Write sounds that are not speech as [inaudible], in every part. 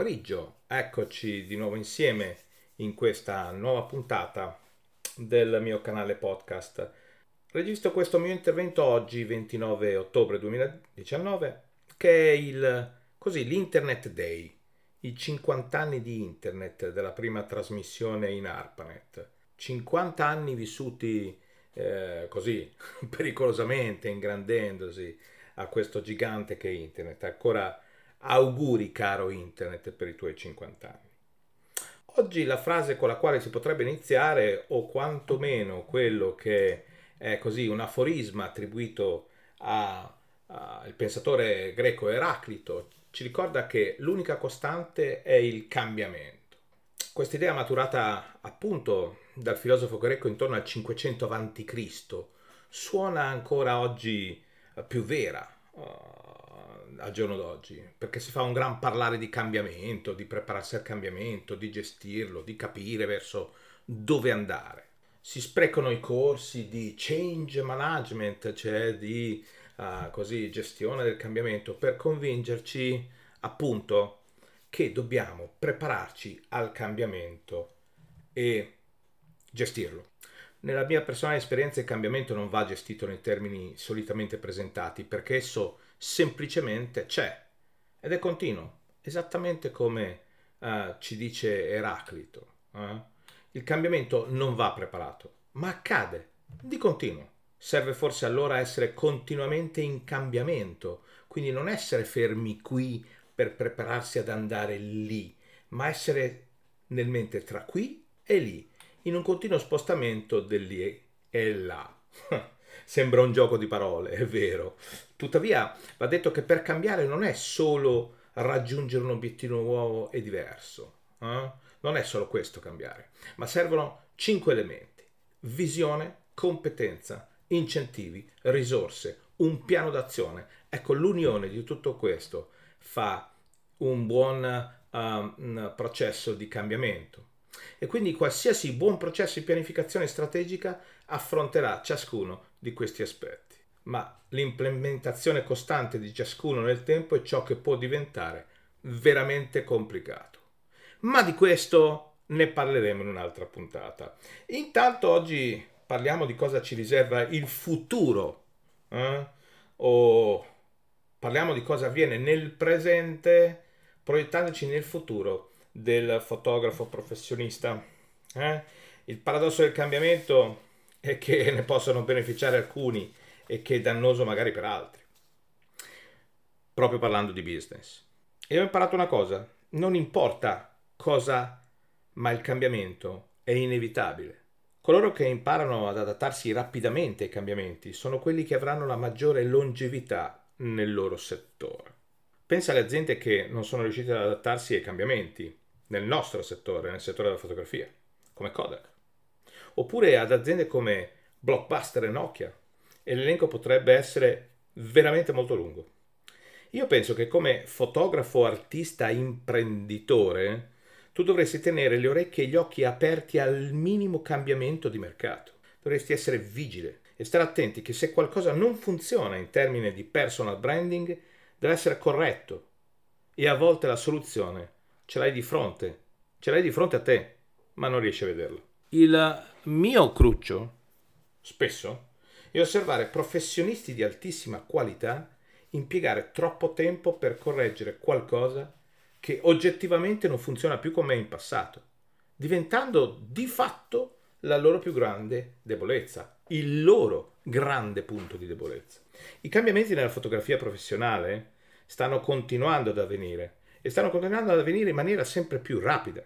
pomeriggio, eccoci di nuovo insieme in questa nuova puntata del mio canale podcast. Registro questo mio intervento oggi, 29 ottobre 2019, che è il, così, l'Internet Day, i 50 anni di Internet della prima trasmissione in ARPANET. 50 anni vissuti eh, così, [laughs] pericolosamente, ingrandendosi a questo gigante che è Internet. Ancora auguri caro Internet per i tuoi 50 anni. Oggi la frase con la quale si potrebbe iniziare, o quantomeno quello che è così un aforisma attribuito al pensatore greco Eraclito, ci ricorda che l'unica costante è il cambiamento. Questa idea maturata appunto dal filosofo greco intorno al 500 a.C. suona ancora oggi più vera uh, al giorno d'oggi, perché si fa un gran parlare di cambiamento, di prepararsi al cambiamento, di gestirlo, di capire verso dove andare. Si sprecano i corsi di change management, cioè di uh, così, gestione del cambiamento, per convincerci appunto che dobbiamo prepararci al cambiamento e gestirlo. Nella mia personale esperienza il cambiamento non va gestito nei termini solitamente presentati perché esso semplicemente c'è ed è continuo, esattamente come uh, ci dice Eraclito. Uh? Il cambiamento non va preparato, ma accade di continuo. Serve forse allora essere continuamente in cambiamento, quindi non essere fermi qui per prepararsi ad andare lì, ma essere nel mente tra qui e lì, in un continuo spostamento del lì e là. [laughs] Sembra un gioco di parole, è vero. Tuttavia, va detto che per cambiare non è solo raggiungere un obiettivo nuovo e diverso. Eh? Non è solo questo cambiare, ma servono cinque elementi. Visione, competenza, incentivi, risorse, un piano d'azione. Ecco, l'unione di tutto questo fa un buon uh, processo di cambiamento. E quindi qualsiasi buon processo di pianificazione strategica affronterà ciascuno di questi aspetti. Ma l'implementazione costante di ciascuno nel tempo è ciò che può diventare veramente complicato. Ma di questo ne parleremo in un'altra puntata. Intanto oggi parliamo di cosa ci riserva il futuro. Eh? O parliamo di cosa avviene nel presente proiettandoci nel futuro del fotografo professionista. Eh? Il paradosso del cambiamento è che ne possono beneficiare alcuni e che è dannoso magari per altri. Proprio parlando di business. E ho imparato una cosa, non importa cosa, ma il cambiamento è inevitabile. Coloro che imparano ad adattarsi rapidamente ai cambiamenti sono quelli che avranno la maggiore longevità nel loro settore. Pensa alle aziende che non sono riuscite ad adattarsi ai cambiamenti nel nostro settore, nel settore della fotografia, come Kodak. Oppure ad aziende come Blockbuster e Nokia. E l'elenco potrebbe essere veramente molto lungo. Io penso che come fotografo, artista, imprenditore, tu dovresti tenere le orecchie e gli occhi aperti al minimo cambiamento di mercato. Dovresti essere vigile e stare attenti che se qualcosa non funziona in termini di personal branding, deve essere corretto e a volte la soluzione ce l'hai di fronte, ce l'hai di fronte a te, ma non riesci a vederlo. Il mio cruccio, spesso, è osservare professionisti di altissima qualità impiegare troppo tempo per correggere qualcosa che oggettivamente non funziona più come in passato, diventando di fatto la loro più grande debolezza, il loro grande punto di debolezza. I cambiamenti nella fotografia professionale stanno continuando ad avvenire e stanno continuando ad avvenire in maniera sempre più rapida.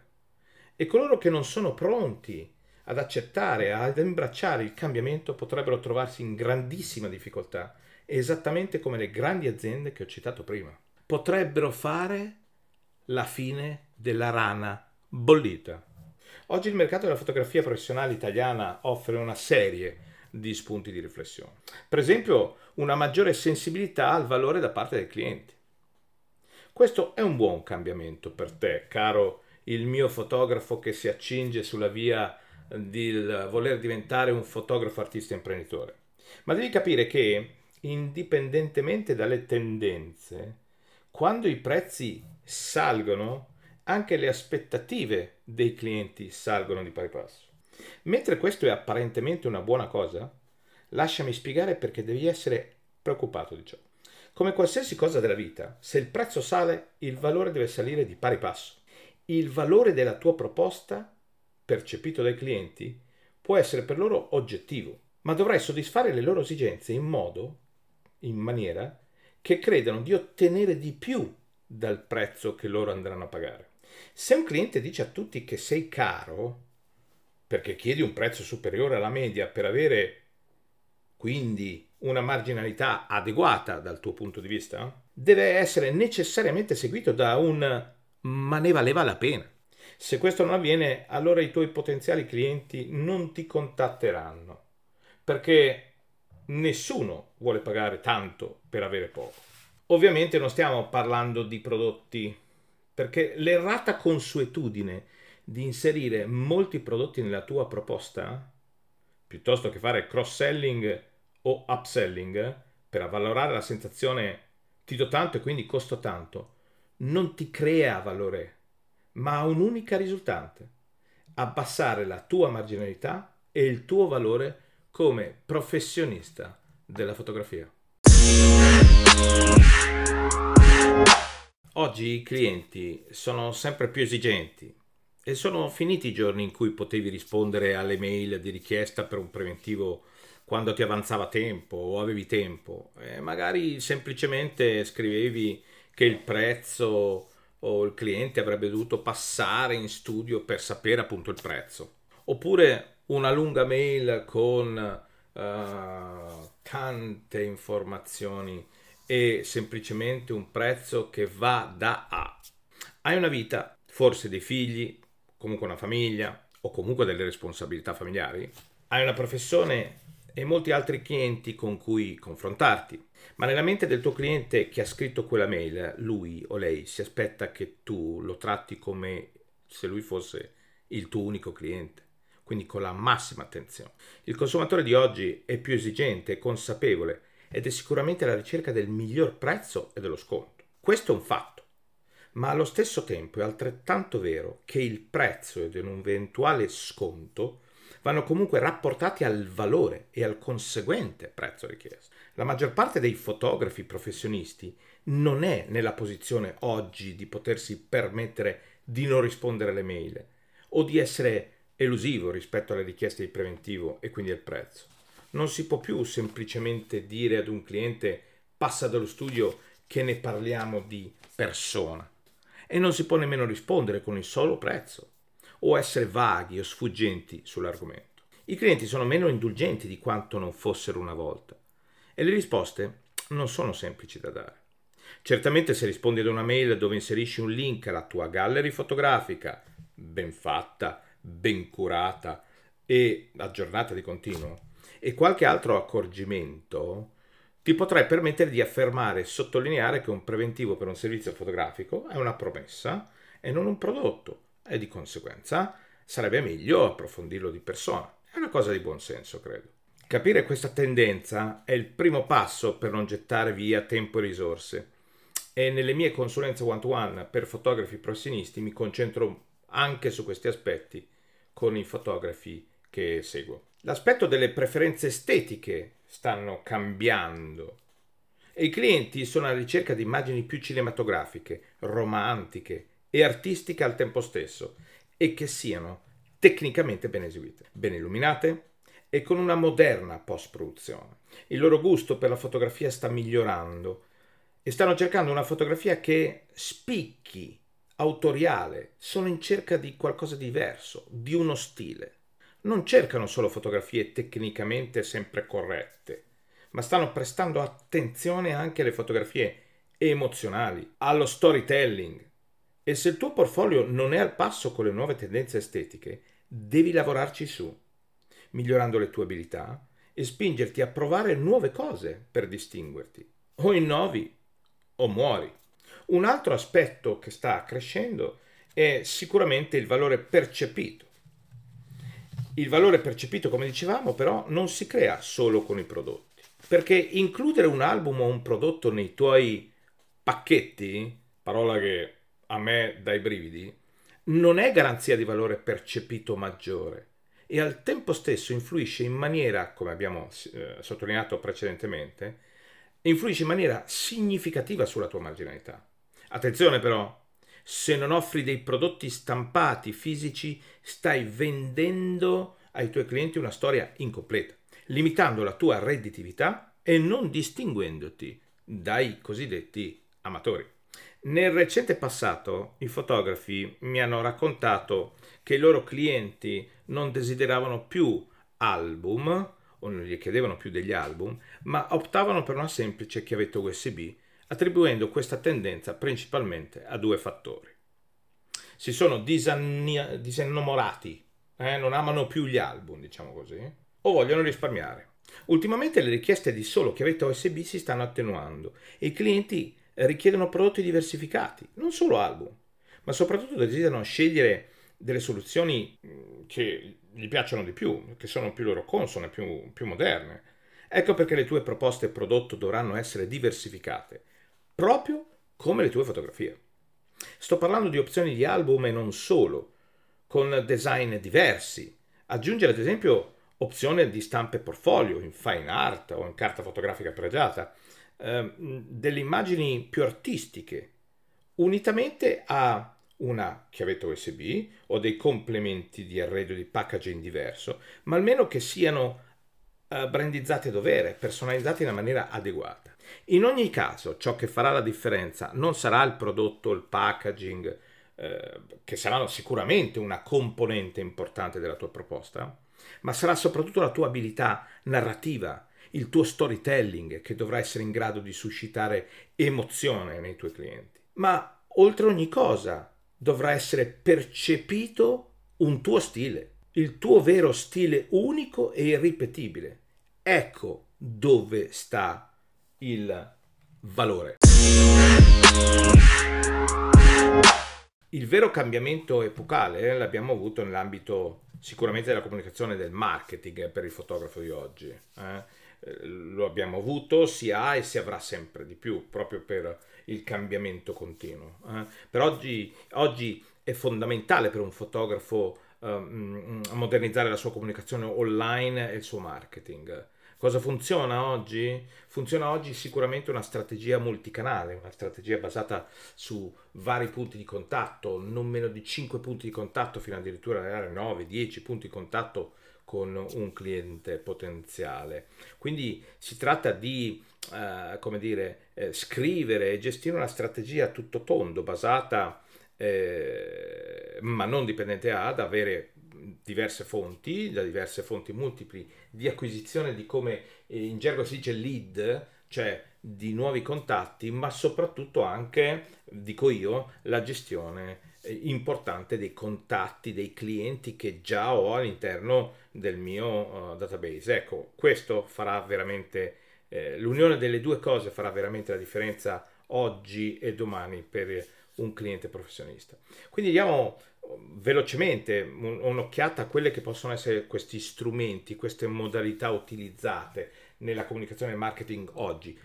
E coloro che non sono pronti ad accettare, ad imbracciare il cambiamento potrebbero trovarsi in grandissima difficoltà, esattamente come le grandi aziende che ho citato prima. Potrebbero fare la fine della rana bollita. Oggi il mercato della fotografia professionale italiana offre una serie di spunti di riflessione. Per esempio, una maggiore sensibilità al valore da parte dei clienti. Questo è un buon cambiamento per te, caro il mio fotografo che si accinge sulla via di voler diventare un fotografo artista imprenditore. Ma devi capire che, indipendentemente dalle tendenze, quando i prezzi salgono anche le aspettative dei clienti salgono di pari passo. Mentre questo è apparentemente una buona cosa, lasciami spiegare perché devi essere preoccupato di ciò. Come qualsiasi cosa della vita, se il prezzo sale, il valore deve salire di pari passo. Il valore della tua proposta, percepito dai clienti, può essere per loro oggettivo, ma dovrai soddisfare le loro esigenze in modo, in maniera, che credano di ottenere di più dal prezzo che loro andranno a pagare. Se un cliente dice a tutti che sei caro, perché chiedi un prezzo superiore alla media per avere quindi una marginalità adeguata dal tuo punto di vista, deve essere necessariamente seguito da un ma ne valeva la pena. Se questo non avviene, allora i tuoi potenziali clienti non ti contatteranno, perché nessuno vuole pagare tanto per avere poco. Ovviamente non stiamo parlando di prodotti, perché l'errata consuetudine di inserire molti prodotti nella tua proposta, piuttosto che fare cross-selling o upselling per avvalorare la sensazione ti do tanto e quindi costo tanto, non ti crea valore, ma ha un'unica risultante, abbassare la tua marginalità e il tuo valore come professionista della fotografia. Oggi i clienti sono sempre più esigenti e sono finiti i giorni in cui potevi rispondere alle mail di richiesta per un preventivo quando ti avanzava tempo o avevi tempo e magari semplicemente scrivevi che il prezzo o il cliente avrebbe dovuto passare in studio per sapere appunto il prezzo oppure una lunga mail con uh, tante informazioni e semplicemente un prezzo che va da A. Hai una vita, forse dei figli, comunque una famiglia o comunque delle responsabilità familiari, hai una professione e molti altri clienti con cui confrontarti. Ma nella mente del tuo cliente che ha scritto quella mail, lui o lei si aspetta che tu lo tratti come se lui fosse il tuo unico cliente, quindi con la massima attenzione. Il consumatore di oggi è più esigente e consapevole ed è sicuramente alla ricerca del miglior prezzo e dello sconto. Questo è un fatto, ma allo stesso tempo è altrettanto vero che il prezzo ed un eventuale sconto vanno comunque rapportati al valore e al conseguente prezzo richiesto. La maggior parte dei fotografi professionisti non è nella posizione oggi di potersi permettere di non rispondere alle mail o di essere elusivo rispetto alle richieste di preventivo e quindi al prezzo. Non si può più semplicemente dire ad un cliente passa dallo studio che ne parliamo di persona. E non si può nemmeno rispondere con il solo prezzo o essere vaghi o sfuggenti sull'argomento. I clienti sono meno indulgenti di quanto non fossero una volta e le risposte non sono semplici da dare. Certamente se rispondi ad una mail dove inserisci un link alla tua gallery fotografica, ben fatta, ben curata e aggiornata di continuo, e qualche altro accorgimento, ti potrai permettere di affermare e sottolineare che un preventivo per un servizio fotografico è una promessa e non un prodotto e di conseguenza sarebbe meglio approfondirlo di persona. È una cosa di buon senso, credo. Capire questa tendenza è il primo passo per non gettare via tempo e risorse e nelle mie consulenze one-to-one per fotografi professionisti mi concentro anche su questi aspetti con i fotografi che seguo. L'aspetto delle preferenze estetiche stanno cambiando e i clienti sono alla ricerca di immagini più cinematografiche, romantiche e artistiche al tempo stesso e che siano tecnicamente ben eseguite, ben illuminate e con una moderna post-produzione. Il loro gusto per la fotografia sta migliorando e stanno cercando una fotografia che spicchi, autoriale, sono in cerca di qualcosa di diverso, di uno stile non cercano solo fotografie tecnicamente sempre corrette, ma stanno prestando attenzione anche alle fotografie emozionali, allo storytelling. E se il tuo portfolio non è al passo con le nuove tendenze estetiche, devi lavorarci su, migliorando le tue abilità e spingerti a provare nuove cose per distinguerti. O innovi o muori. Un altro aspetto che sta crescendo è sicuramente il valore percepito il valore percepito, come dicevamo, però non si crea solo con i prodotti, perché includere un album o un prodotto nei tuoi pacchetti, parola che a me dai brividi, non è garanzia di valore percepito maggiore e al tempo stesso influisce in maniera, come abbiamo eh, sottolineato precedentemente, influisce in maniera significativa sulla tua marginalità. Attenzione però, se non offri dei prodotti stampati fisici, stai vendendo ai tuoi clienti una storia incompleta, limitando la tua redditività e non distinguendoti dai cosiddetti amatori. Nel recente passato i fotografi mi hanno raccontato che i loro clienti non desideravano più album o non gli chiedevano più degli album, ma optavano per una semplice chiavetta USB, attribuendo questa tendenza principalmente a due fattori. Si sono disanni- disinnamorati, eh? non amano più gli album, diciamo così, o vogliono risparmiare. Ultimamente le richieste di solo chiavetta USB si stanno attenuando e i clienti richiedono prodotti diversificati, non solo album, ma soprattutto desiderano scegliere delle soluzioni mm, che gli piacciono di più, che sono più loro consone, più, più moderne. Ecco perché le tue proposte prodotto dovranno essere diversificate, proprio come le tue fotografie. Sto parlando di opzioni di album e non solo, con design diversi. Aggiungere ad esempio opzione di stampe portfolio in fine art o in carta fotografica pregiata, eh, delle immagini più artistiche, unitamente a una chiavetta USB o dei complementi di arredo di packaging diverso, ma almeno che siano eh, brandizzati a dovere, personalizzati in una maniera adeguata. In ogni caso, ciò che farà la differenza non sarà il prodotto, il packaging, eh, che saranno sicuramente una componente importante della tua proposta, ma sarà soprattutto la tua abilità narrativa, il tuo storytelling che dovrà essere in grado di suscitare emozione nei tuoi clienti. Ma oltre ogni cosa dovrà essere percepito un tuo stile, il tuo vero stile unico e irripetibile. Ecco dove sta il valore. Il vero cambiamento epocale l'abbiamo avuto nell'ambito sicuramente della comunicazione e del marketing per il fotografo di oggi. Eh? Lo abbiamo avuto, si ha e si avrà sempre di più, proprio per il cambiamento continuo. Eh? Per oggi, oggi, è fondamentale per un fotografo um, modernizzare la sua comunicazione online e il suo marketing. Cosa funziona oggi? Funziona oggi sicuramente una strategia multicanale, una strategia basata su vari punti di contatto, non meno di 5 punti di contatto fino addirittura ad arrivare 9, 10 punti di contatto con un cliente potenziale. Quindi si tratta di eh, come dire, eh, scrivere e gestire una strategia a tutto tondo basata eh, ma non dipendente ad avere diverse fonti, da diverse fonti multipli di acquisizione di come eh, in gergo si dice lead, cioè di nuovi contatti, ma soprattutto anche, dico io, la gestione importante dei contatti dei clienti che già ho all'interno del mio uh, database. Ecco, questo farà veramente, eh, l'unione delle due cose farà veramente la differenza oggi e domani per un cliente professionista. Quindi diamo velocemente un'occhiata a quelle che possono essere questi strumenti, queste modalità utilizzate nella comunicazione e marketing oggi.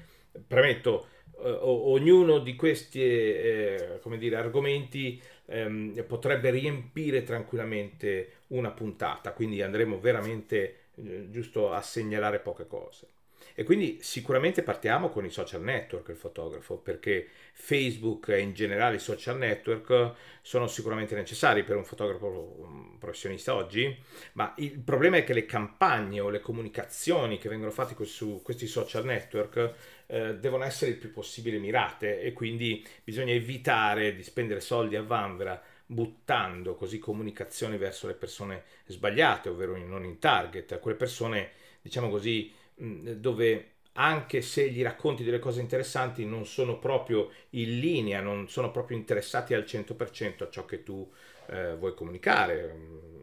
Premetto, eh, ognuno di questi eh, dire, argomenti ehm, potrebbe riempire tranquillamente una puntata, quindi andremo veramente eh, giusto a segnalare poche cose. E quindi sicuramente partiamo con i social network, il fotografo, perché Facebook e in generale i social network sono sicuramente necessari per un fotografo professionista oggi, ma il problema è che le campagne o le comunicazioni che vengono fatte su questi social network eh, devono essere il più possibile mirate e quindi bisogna evitare di spendere soldi a vanvera buttando così comunicazioni verso le persone sbagliate, ovvero non in target, quelle persone, diciamo così, dove anche se gli racconti delle cose interessanti non sono proprio in linea, non sono proprio interessati al 100% a ciò che tu eh, vuoi comunicare,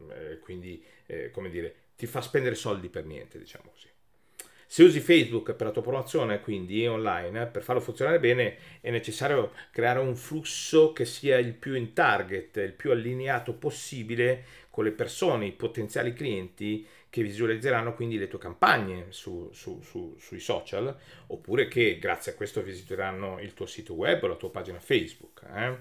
eh, quindi eh, come dire, ti fa spendere soldi per niente, diciamo così. Se usi Facebook per la tua promozione, quindi online, per farlo funzionare bene è necessario creare un flusso che sia il più in target, il più allineato possibile con le persone, i potenziali clienti che visualizzeranno quindi le tue campagne su, su, su, sui social oppure che grazie a questo visiteranno il tuo sito web o la tua pagina Facebook. Eh?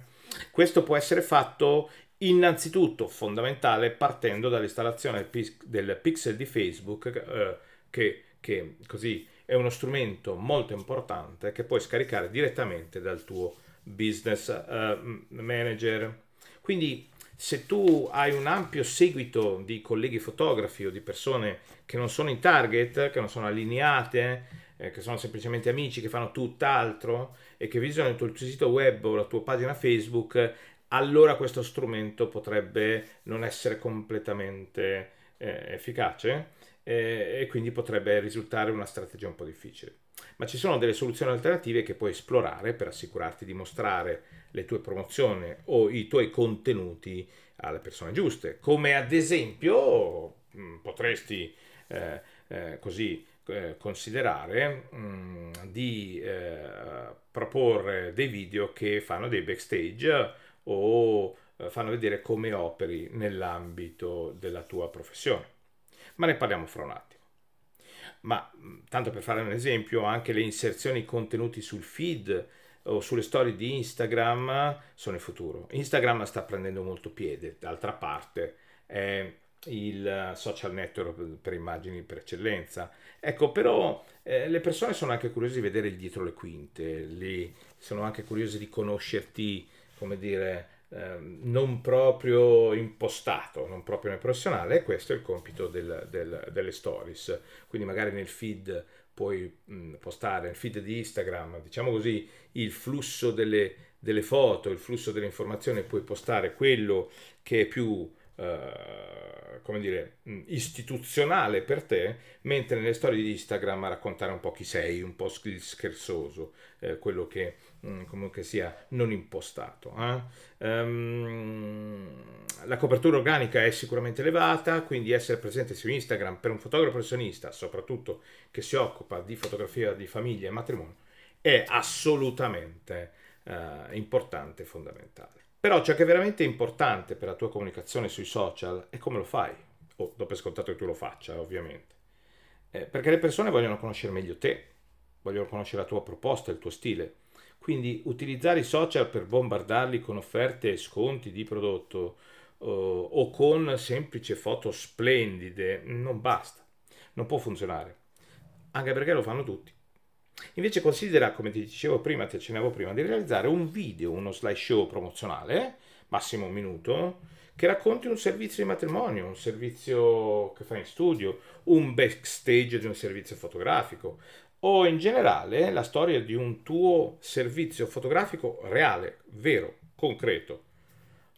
Questo può essere fatto innanzitutto fondamentale partendo dall'installazione del pixel di Facebook eh, che, che così è uno strumento molto importante che puoi scaricare direttamente dal tuo business uh, manager. Quindi se tu hai un ampio seguito di colleghi fotografi o di persone che non sono in target, che non sono allineate, eh, che sono semplicemente amici, che fanno tutt'altro e che visitano il tuo sito web o la tua pagina Facebook, allora questo strumento potrebbe non essere completamente eh, efficace eh, e quindi potrebbe risultare una strategia un po' difficile. Ma ci sono delle soluzioni alternative che puoi esplorare per assicurarti di mostrare le tue promozioni o i tuoi contenuti alle persone giuste, come ad esempio mm, potresti eh, eh, così eh, considerare mh, mm, di eh, proporre dei video che fanno dei backstage o eh, fanno vedere come operi nell'ambito della tua professione. Ma ne parliamo fra un attimo. Ma tanto per fare un esempio, anche le inserzioni contenuti sul feed o sulle storie di Instagram sono il futuro. Instagram sta prendendo molto piede, d'altra parte è il social network per immagini per eccellenza. Ecco, però eh, le persone sono anche curiose di vedere il dietro le quinte, lì sono anche curiose di conoscerti, come dire, Ehm, non proprio impostato, non proprio nel professionale, e questo è il compito del, del, delle stories. Quindi magari nel feed puoi mh, postare, nel feed di Instagram, diciamo così, il flusso delle, delle foto, il flusso delle informazioni, puoi postare quello che è più Uh, come dire, istituzionale per te, mentre nelle storie di Instagram raccontare un po' chi sei, un po' scherzoso, eh, quello che Mm, comunque sia non impostato. Eh? Um, la copertura organica è sicuramente elevata, quindi essere presente su Instagram per un fotografo professionista, soprattutto che si occupa di fotografia di famiglia e matrimonio, è assolutamente uh, importante e fondamentale. Però ciò che è veramente importante per la tua comunicazione sui social è come lo fai, o dopo è scontato che tu lo faccia, ovviamente. Eh, perché le persone vogliono conoscere meglio te, vogliono conoscere la tua proposta, il tuo stile quindi utilizzare i social per bombardarli con offerte e sconti di prodotto uh, o con semplici foto splendide non basta, non può funzionare, anche perché lo fanno tutti. Invece considera, come ti dicevo prima, ti accennavo prima, di realizzare un video, uno slideshow promozionale, massimo un minuto, che racconti un servizio di matrimonio, un servizio che fai in studio, un backstage di un servizio fotografico, o in generale la storia di un tuo servizio fotografico reale, vero, concreto.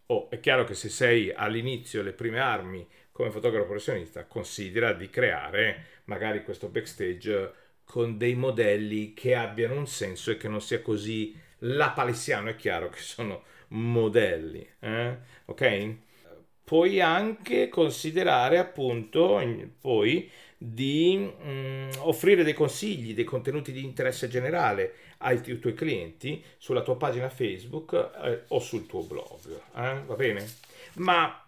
Oh, è chiaro che se sei all'inizio le prime armi come fotografo professionista, considera di creare magari questo backstage con dei modelli che abbiano un senso e che non sia così lapalissiano, è chiaro che sono modelli, eh? ok? Puoi anche considerare appunto poi di mh, mm, offrire dei consigli, dei contenuti di interesse generale ai tu- tuoi clienti sulla tua pagina Facebook eh, o sul tuo blog. Eh? Va bene? Ma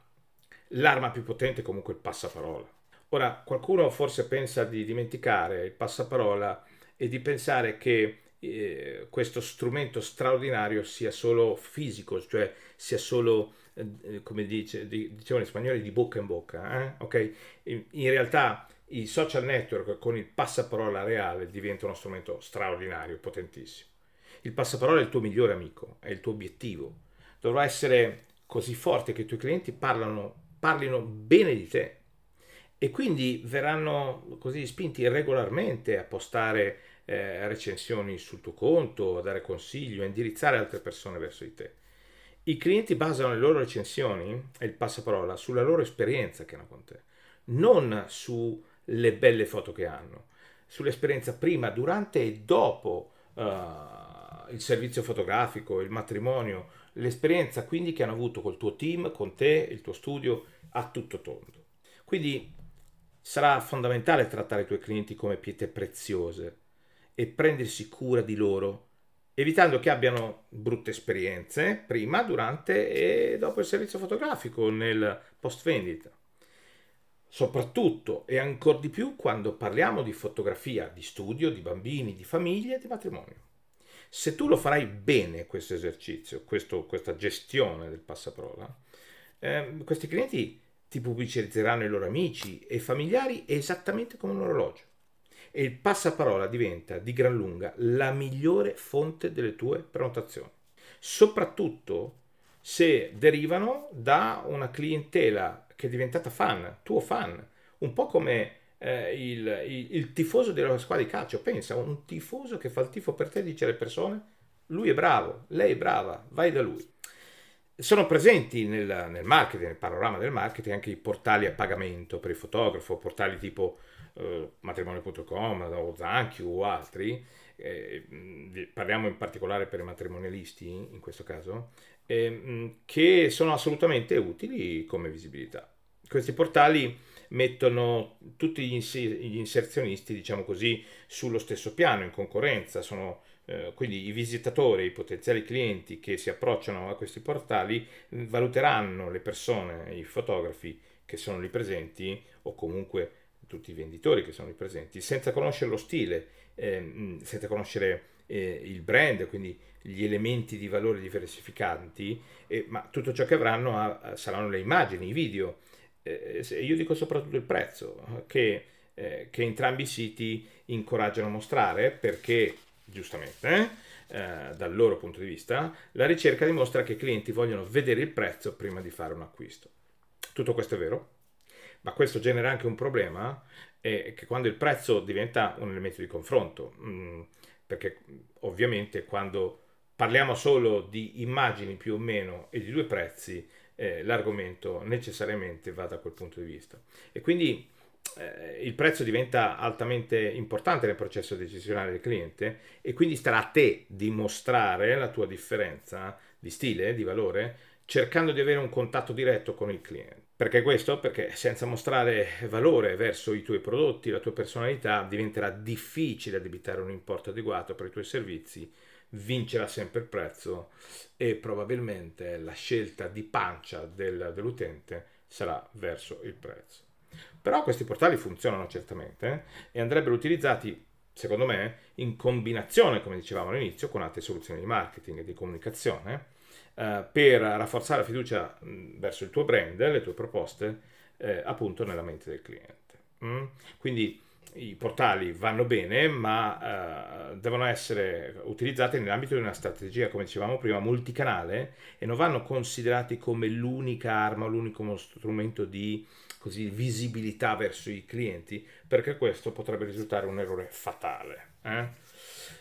l'arma più potente è comunque il passaparola. Ora, qualcuno forse pensa di dimenticare il passaparola e di pensare che eh, questo strumento straordinario sia solo fisico, cioè sia solo, eh, come dice, dicevano in spagnolo, di bocca in bocca. Eh? Okay? In, in realtà i social network con il passaparola reale diventa uno strumento straordinario, potentissimo. Il passaparola è il tuo migliore amico, è il tuo obiettivo. Dovrà essere così forte che i tuoi clienti parlano, parlino bene di te e quindi verranno così spinti regolarmente a postare eh, recensioni sul tuo conto, a dare consiglio, a indirizzare altre persone verso di te. I clienti basano le loro recensioni e il passaparola sulla loro esperienza che hanno con te, non su le belle foto che hanno, sull'esperienza prima, durante e dopo uh, il servizio fotografico, il matrimonio, l'esperienza quindi che hanno avuto col tuo team, con te, il tuo studio, a tutto tondo. Quindi sarà fondamentale trattare i tuoi clienti come pietre preziose e prendersi cura di loro, evitando che abbiano brutte esperienze prima, durante e dopo il servizio fotografico nel post vendita soprattutto e ancora di più quando parliamo di fotografia di studio, di bambini, di famiglie e di matrimonio. Se tu lo farai bene questo esercizio, questo, questa gestione del passaparola, eh, questi clienti ti pubblicizzeranno i loro amici e familiari esattamente come un orologio. E il passaparola diventa di gran lunga la migliore fonte delle tue prenotazioni. Soprattutto se derivano da una clientela che è diventata fan, tuo fan, un po' come eh, il, il, il, tifoso della squadra di calcio. Pensa, un tifoso che fa il tifo per te dice alle persone, lui è bravo, lei è brava, vai da lui. Sono presenti nel, nel marketing, nel panorama del marketing, anche i portali a pagamento per il fotografo, portali tipo eh, matrimonio.com o Zanchi o altri, eh, parliamo in particolare per i matrimonialisti in questo caso, eh, che sono assolutamente utili come visibilità. Questi portali mettono tutti gli, inserzionisti, diciamo così, sullo stesso piano, in concorrenza, sono quindi i visitatori, i potenziali clienti che si approcciano a questi portali valuteranno le persone, i fotografi che sono lì presenti o comunque tutti i venditori che sono lì presenti, senza conoscere lo stile, eh, senza conoscere eh, il brand, quindi gli elementi di valore diversificanti, eh, ma tutto ciò che avranno a, saranno le immagini, i video, eh, io dico soprattutto il prezzo, che, eh, che, entrambi i siti incoraggiano a mostrare perché, giustamente, eh, dal loro punto di vista, la ricerca dimostra che i clienti vogliono vedere il prezzo prima di fare un acquisto. Tutto questo è vero, ma questo genera anche un problema, è che quando il prezzo diventa un elemento di confronto, mh, mm, perché ovviamente quando parliamo solo di immagini più o meno e di due prezzi, eh, l'argomento necessariamente va da quel punto di vista. E quindi eh, il prezzo diventa altamente importante nel processo decisionale del cliente e quindi starà a te dimostrare la tua differenza di stile, di valore, cercando di avere un contatto diretto con il cliente. Perché questo? Perché senza mostrare valore verso i tuoi prodotti, la tua personalità, diventerà difficile addebitare un importo adeguato per i tuoi servizi vincerà sempre il prezzo e probabilmente la scelta di pancia del, dell'utente sarà verso il prezzo. Però questi portali funzionano certamente e andrebbero utilizzati, secondo me, in combinazione, come dicevamo all'inizio, con altre soluzioni di marketing e di comunicazione eh, per rafforzare la fiducia mh, verso il tuo brand, le tue proposte, eh, appunto nella mente del cliente. Mm? Quindi i portali vanno bene, ma eh, devono essere utilizzati nell'ambito di una strategia, come dicevamo prima, multicanale e non vanno considerati come l'unica arma, l'unico strumento di così, visibilità verso i clienti, perché questo potrebbe risultare un errore fatale. Eh?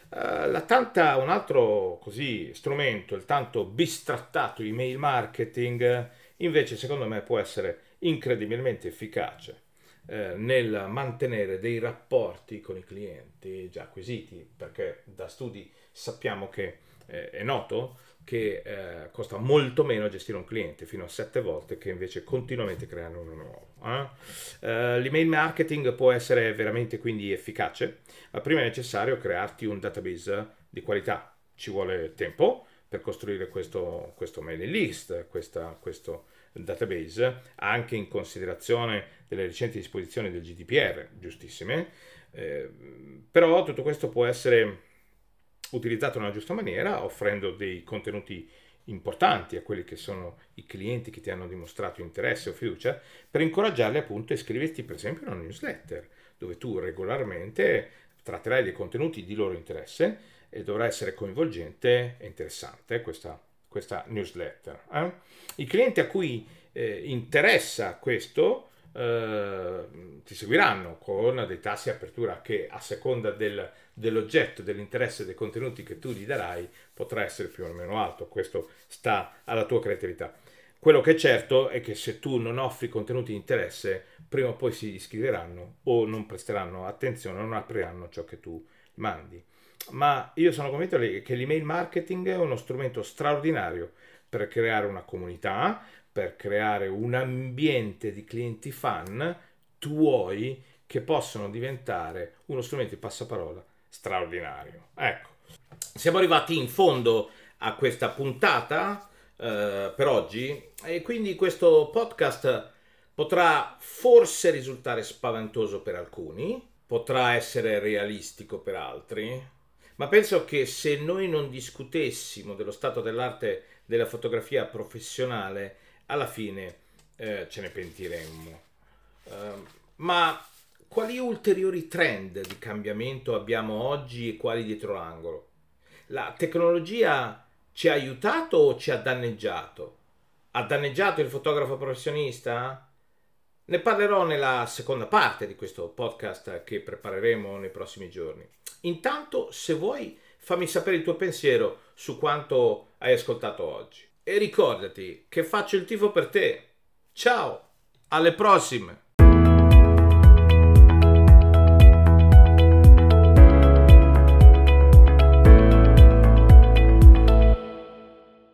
Uh, la tanta, un altro così, strumento, il tanto bistrattato email marketing, invece secondo me può essere incredibilmente efficace eh, nel mantenere dei rapporti con i clienti già acquisiti, perché da studi sappiamo che eh, è noto che eh, costa molto meno gestire un cliente, fino a sette volte, che invece continuamente creare uno nuovo. Eh? Eh, l'email marketing può essere veramente quindi efficace, ma prima è necessario crearti un database di qualità, ci vuole tempo per costruire questo, questo mailing list, questa, questo database, anche in considerazione delle recenti disposizioni del GDPR, giustissime, eh, però tutto questo può essere utilizzato nella giusta maniera, offrendo dei contenuti importanti a quelli che sono i clienti che ti hanno dimostrato interesse o fiducia, per incoraggiarli appunto a iscriverti per esempio a una newsletter, dove tu regolarmente tratterai dei contenuti di loro interesse e dovrà essere coinvolgente e interessante questa, questa newsletter. Eh? I clienti a cui eh, interessa questo eh, ti seguiranno con dei tassi di apertura che a seconda del, dell'oggetto, dell'interesse dei contenuti che tu gli darai potrà essere più o meno alto, questo sta alla tua creatività. Quello che è certo è che se tu non offri contenuti di interesse, prima o poi si iscriveranno o non presteranno attenzione, non apriranno ciò che tu mandi. Ma io sono convinto che l'email marketing è uno strumento straordinario per creare una comunità, per creare un ambiente di clienti fan tuoi che possono diventare uno strumento di passaparola straordinario. Ecco, siamo arrivati in fondo a questa puntata eh, per oggi e quindi questo podcast potrà forse risultare spaventoso per alcuni, potrà essere realistico per altri, ma penso che se noi non discutessimo dello stato dell'arte della fotografia professionale, alla fine eh, ce ne pentiremmo. Uh, ma quali ulteriori trend di cambiamento abbiamo oggi e quali dietro l'angolo? La tecnologia ci ha aiutato o ci ha danneggiato? Ha danneggiato il fotografo professionista? Ne parlerò nella seconda parte di questo podcast che prepareremo nei prossimi giorni. Intanto, se vuoi, fammi sapere il tuo pensiero su quanto hai ascoltato oggi. E ricordati che faccio il tifo per te. Ciao, alle prossime!